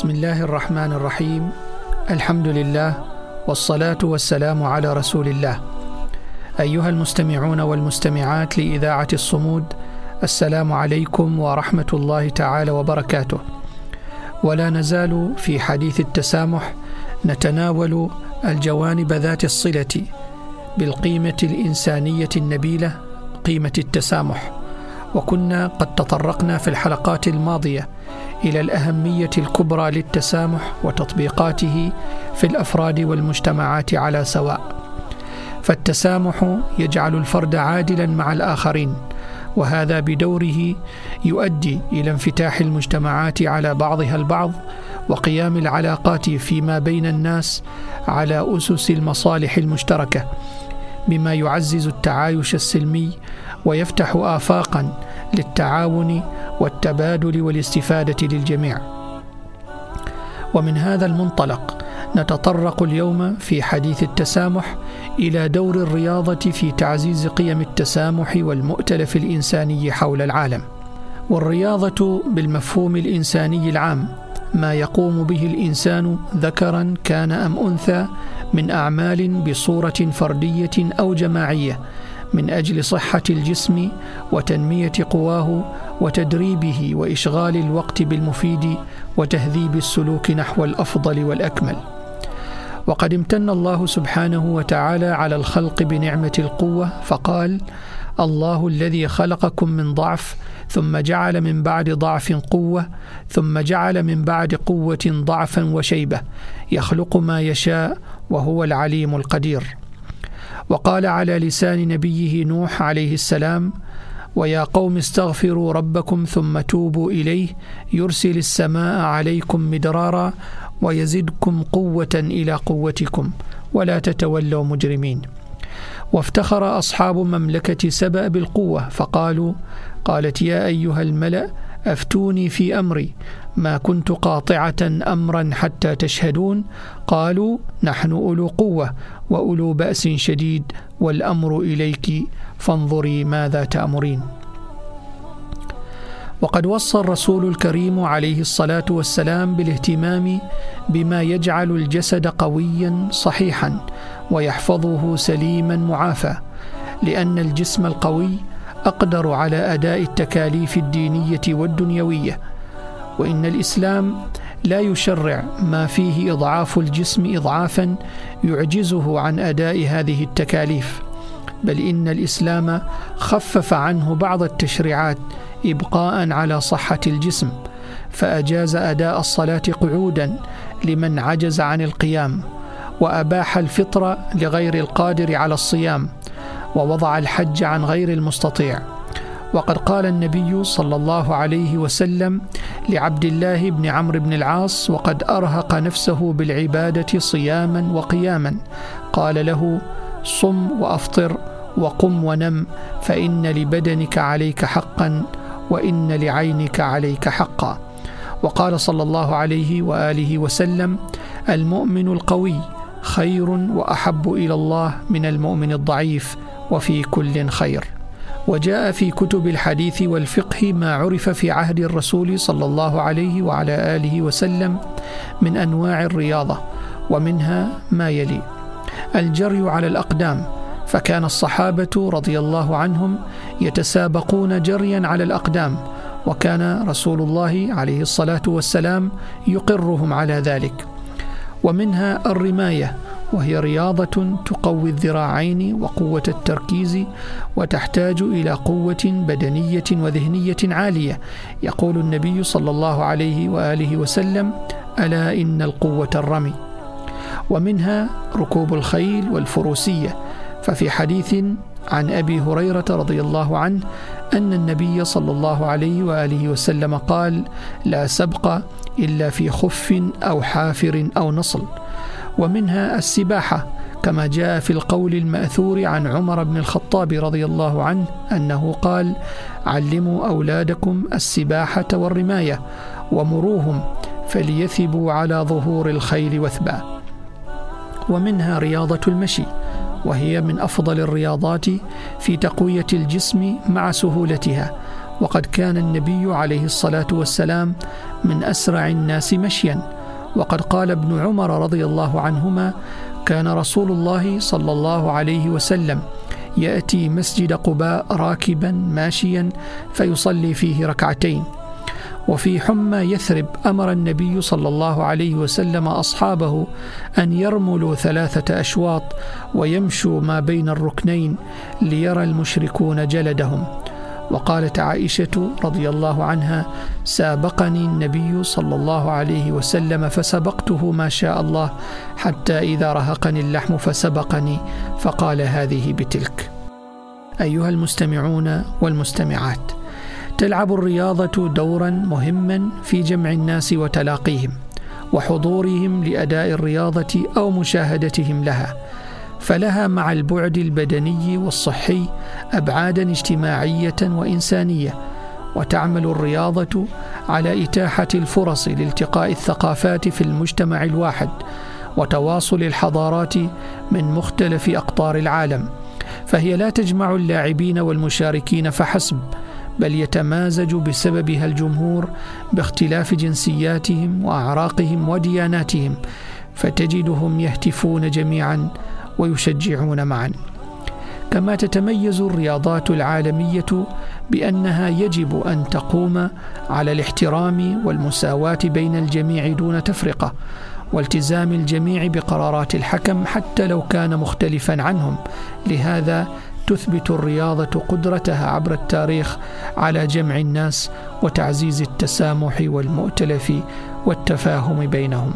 بسم الله الرحمن الرحيم الحمد لله والصلاه والسلام على رسول الله ايها المستمعون والمستمعات لاذاعه الصمود السلام عليكم ورحمه الله تعالى وبركاته ولا نزال في حديث التسامح نتناول الجوانب ذات الصله بالقيمه الانسانيه النبيله قيمه التسامح وكنا قد تطرقنا في الحلقات الماضية إلى الأهمية الكبرى للتسامح وتطبيقاته في الأفراد والمجتمعات على سواء. فالتسامح يجعل الفرد عادلا مع الآخرين وهذا بدوره يؤدي إلى انفتاح المجتمعات على بعضها البعض وقيام العلاقات فيما بين الناس على أسس المصالح المشتركة بما يعزز التعايش السلمي ويفتح افاقا للتعاون والتبادل والاستفادة للجميع. ومن هذا المنطلق نتطرق اليوم في حديث التسامح إلى دور الرياضة في تعزيز قيم التسامح والمؤتلف الإنساني حول العالم. والرياضة بالمفهوم الإنساني العام ما يقوم به الإنسان ذكرا كان أم أنثى من أعمال بصورة فردية أو جماعية من أجل صحة الجسم وتنمية قواه وتدريبه وإشغال الوقت بالمفيد وتهذيب السلوك نحو الأفضل والأكمل. وقد امتن الله سبحانه وتعالى على الخلق بنعمة القوة فقال الله الذي خلقكم من ضعف ثم جعل من بعد ضعف قوة ثم جعل من بعد قوة ضعفا وشيبة يخلق ما يشاء وهو العليم القدير. وقال على لسان نبيه نوح عليه السلام ويا قوم استغفروا ربكم ثم توبوا إليه يرسل السماء عليكم مدرارا ويزدكم قوة إلى قوتكم ولا تتولوا مجرمين. وافتخر أصحاب مملكة سبأ بالقوة فقالوا قالت يا أيها الملأ أفتوني في أمري. ما كنت قاطعة أمرا حتى تشهدون. قالوا نحن أولو قوة وأولو بأس شديد والأمر إليك فانظري ماذا تأمرين. وقد وصى الرسول الكريم عليه الصلاة والسلام بالاهتمام بما يجعل الجسد قويا صحيحا ويحفظه سليما معافى لأن الجسم القوي أقدر على أداء التكاليف الدينية والدنيوية وإن الإسلام لا يشرع ما فيه إضعاف الجسم اضعافا يعجزه عن أداء هذه التكاليف بل إن الإسلام خفف عنه بعض التشريعات ابقاء على صحة الجسم فأجاز أداء الصلاة قعودا لمن عجز عن القيام وأباح الفطر لغير القادر على الصيام ووضع الحج عن غير المستطيع. وقد قال النبي صلى الله عليه وسلم لعبد الله بن عمرو بن العاص وقد أرهق نفسه بالعبادة صياما وقياما. قال له صم وأفطر وقم ونم فإن لبدنك عليك حقا وإن لعينك عليك حقا. وقال صلى الله عليه وآله وسلم المؤمن القوي خير وأحب إلى الله من المؤمن الضعيف وفي كل خير. وجاء في كتب الحديث والفقه ما عرف في عهد الرسول صلى الله عليه وعلى آله وسلم من أنواع الرياضة ومنها ما يلي. الجري على الأقدام فكان الصحابة رضي الله عنهم يتسابقون جريا على الأقدام وكان رسول الله عليه الصلاة والسلام يقرهم على ذلك. ومنها الرماية وهي رياضة تقوي الذراعين وقوة التركيز وتحتاج إلى قوة بدنية وذهنية عالية. يقول النبي صلى الله عليه وآله وسلم ألا إن القوة الرمي. ومنها ركوب الخيل والفروسية. ففي حديث عن أبي هريرة رضي الله عنه أن النبي صلى الله عليه وآله وسلم قال لا سبق إلا في خف أو حافر أو نصل. ومنها السباحة كما جاء في القول المأثور عن عمر بن الخطاب رضي الله عنه أنه قال علموا أولادكم السباحة والرماية ومروهم فليثبوا على ظهور الخيل وثبا ومنها رياضة المشي وهي من أفضل الرياضات في تقوية الجسم مع سهولتها وقد كان النبي عليه الصلاة والسلام من أسرع الناس مشيا. وقد قال ابن عمر رضي الله عنهما كان رسول الله صلى الله عليه وسلم يأتي مسجد قباء راكبا ماشيا فيصلي فيه ركعتين وفي حمى يثرب أمر النبي صلى الله عليه وسلم أصحابه أن يرملوا ثلاثة أشواط ويمشوا ما بين الركنين ليرى المشركون جلدهم وقالت عائشة رضي الله عنها سابقني النبي صلى الله عليه وسلم فسبقته ما شاء الله حتى إذا رهقني اللحم فسبقني فقال هذه بتلك. أيها المستمعون والمستمعات تلعب الرياضة دورا مهما في جمع الناس وتلاقيهم وحضورهم لأداء الرياضة أو مشاهدتهم لها. فلها مع البعد البدني والصحي أبعادا اجتماعية وإنسانية وتعمل الرياضة على إتاحة الفرص لالتقاء الثقافات في المجتمع الواحد وتواصل الحضارات من مختلف أقطار العالم. فهي لا تجمع اللاعبين والمشاركين فحسب بل يتمازج بسببها الجمهور باختلاف جنسياتهم وأعراقهم ودياناتهم فتجدهم يهتفون جميعا ويشجعون معا. كما تتميز الرياضات العالمية بأنها يجب أن تقوم على الاحترام والمساواة بين الجميع دون تفرقة والتزام الجميع بقرارات الحكم حتى لو كان مختلفا عنهم. لهذا تثبت الرياضة قدرتها عبر التاريخ على جمع الناس وتعزيز التسامح والمؤتلف والتفاهم بينهم.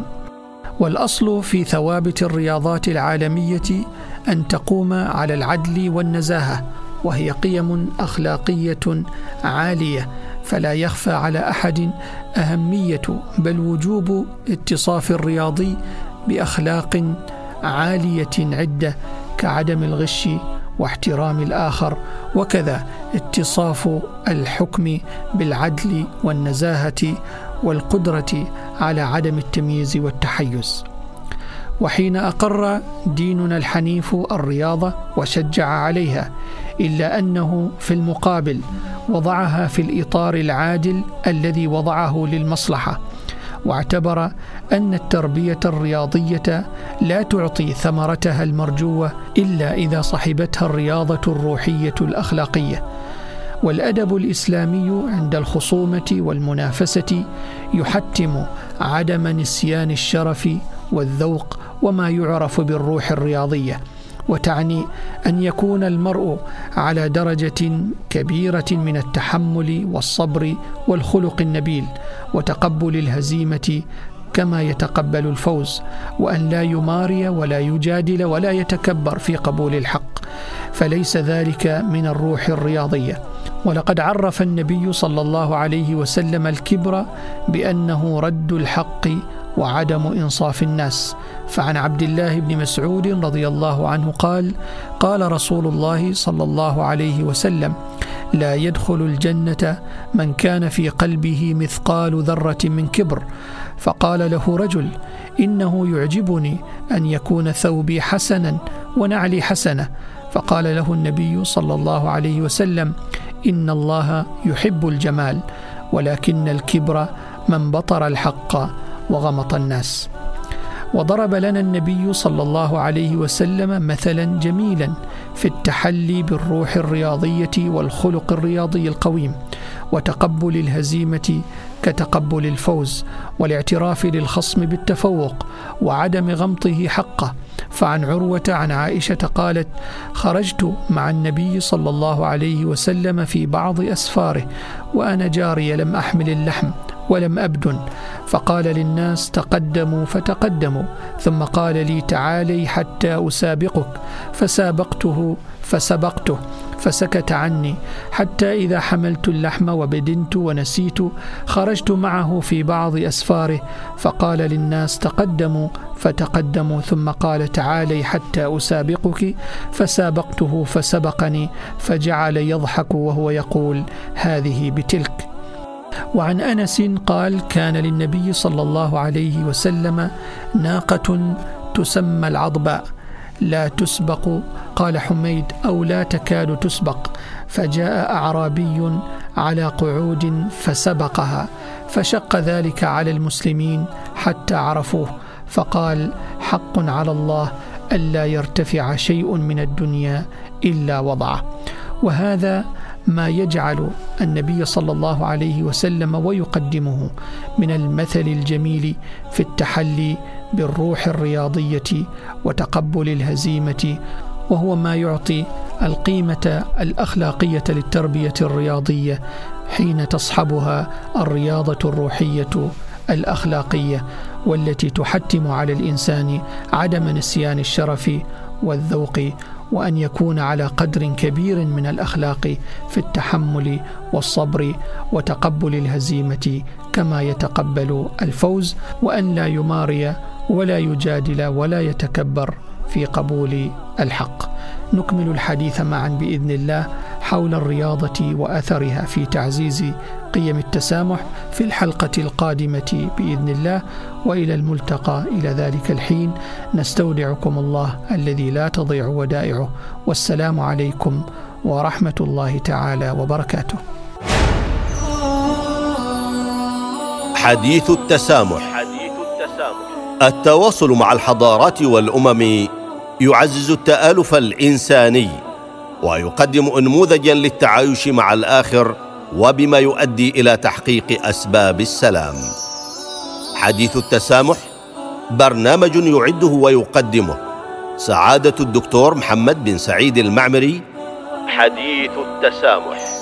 والأصل في ثوابت الرياضات العالمية أن تقوم على العدل والنزاهة وهي قيم أخلاقية عالية فلا يخفى على أحد أهمية بل وجوب اتصاف الرياضي بأخلاق عالية عدة كعدم الغش واحترام الآخر وكذا اتصاف الحكم بالعدل والنزاهة والقدرة على عدم التمييز والتحيز. وحين أقر ديننا الحنيف الرياضه وشجع عليها إلا أنه في المقابل وضعها في الإطار العادل الذي وضعه للمصلحة. واعتبر أن التربية الرياضية لا تعطي ثمرتها المرجوة إلا إذا صحبتها الرياضة الروحية الأخلاقية. والأدب الإسلامي عند الخصومة والمنافسة يحتم عدم نسيان الشرف والذوق وما يعرف بالروح الرياضية. وتعني أن يكون المرء على درجة كبيرة من التحمل والصبر والخلق النبيل وتقبل الهزيمة كما يتقبل الفوز وأن لا يماري ولا يجادل ولا يتكبر في قبول الحق. فليس ذلك من الروح الرياضية. ولقد عرف النبي صلى الله عليه وسلم الكبر بأنه رد الحق وعدم إنصاف الناس. فعن عبد الله بن مسعود رضي الله عنه قال قال رسول الله صلى الله عليه وسلم لا يدخل الجنة من كان في قلبه مثقال ذرة من كبر. فقال له رجل إنه يعجبني أن يكون ثوبي حسنا ونعلي حسنة. فقال له النبي صلى الله عليه وسلم إن الله يحب الجمال ولكن الكبر من بطر الحق. وغمط الناس. وضرب لنا النبي صلى الله عليه وسلم مثلا جميلا في التحلي بالروح الرياضية والخلق الرياضي القويم وتقبل الهزيمة كتقبل الفوز والاعتراف للخصم بالتفوق وعدم غمطه حقه. فعن عروة عن عائشة قالت خرجت مع النبي صلى الله عليه وسلم في بعض أسفاره وأنا جاريه لم أحمل اللحم ولم أبدن. فقال للناس تقدموا فتقدموا. ثم قال لي تعالي حتى أسابقك. فسابقته فسبقته فسكت عني. حتى إذا حملت اللحم وبدنت ونسيت خرجت معه في بعض أسفاره. فقال للناس تقدموا فتقدموا. ثم قال تعالي حتى أسابقك. فسابقته فسبقني. فجعل يضحك وهو يقول هذه بتلك. وعن أنس قال كان للنبي صلى الله عليه وسلم ناقة تسمى العضباء لا تسبق. قال حميد أو لا تكاد تسبق. فجاء أعرابي على قعود فسبقها فشق ذلك على المسلمين حتى عرفوه فقال حق على الله ألا يرتفع شيء من الدنيا إلا وضعه. وهذا ما يجعل النبي صلى الله عليه وسلم ويقدمه من المثل الجميل في التحلي بالروح الرياضية وتقبل الهزيمة وهو ما يعطي القيمة الأخلاقية للتربية الرياضية حين تصحبها الرياضة الروحية الأخلاقية والتي تحتم على الإنسان عدم نسيان الشرف والذوق وأن يكون على قدر كبير من الأخلاق في التحمل والصبر وتقبل الهزيمة كما يتقبل الفوز وأن لا يماري ولا يجادل ولا يتكبر في قبول الحق. نكمل الحديث معا بإذن الله. حول الرياضة واثرها في تعزيز قيم التسامح في الحلقة القادمة بإذن الله. وإلى الملتقى إلى ذلك الحين. نستودعكم الله الذي لا تضيع ودائعه. والسلام عليكم ورحمة الله تعالى وبركاته. حديث التسامح حديث التسامح. التواصل مع الحضارات والأمم يعزز التآلف الإنساني. ويقدم انموذجا للتعايش مع الآخر وبما يؤدي إلى تحقيق أسباب السلام. حديث التسامح برنامج يعده ويقدمه سعادة الدكتور محمد بن سعيد المعمري. حديث التسامح.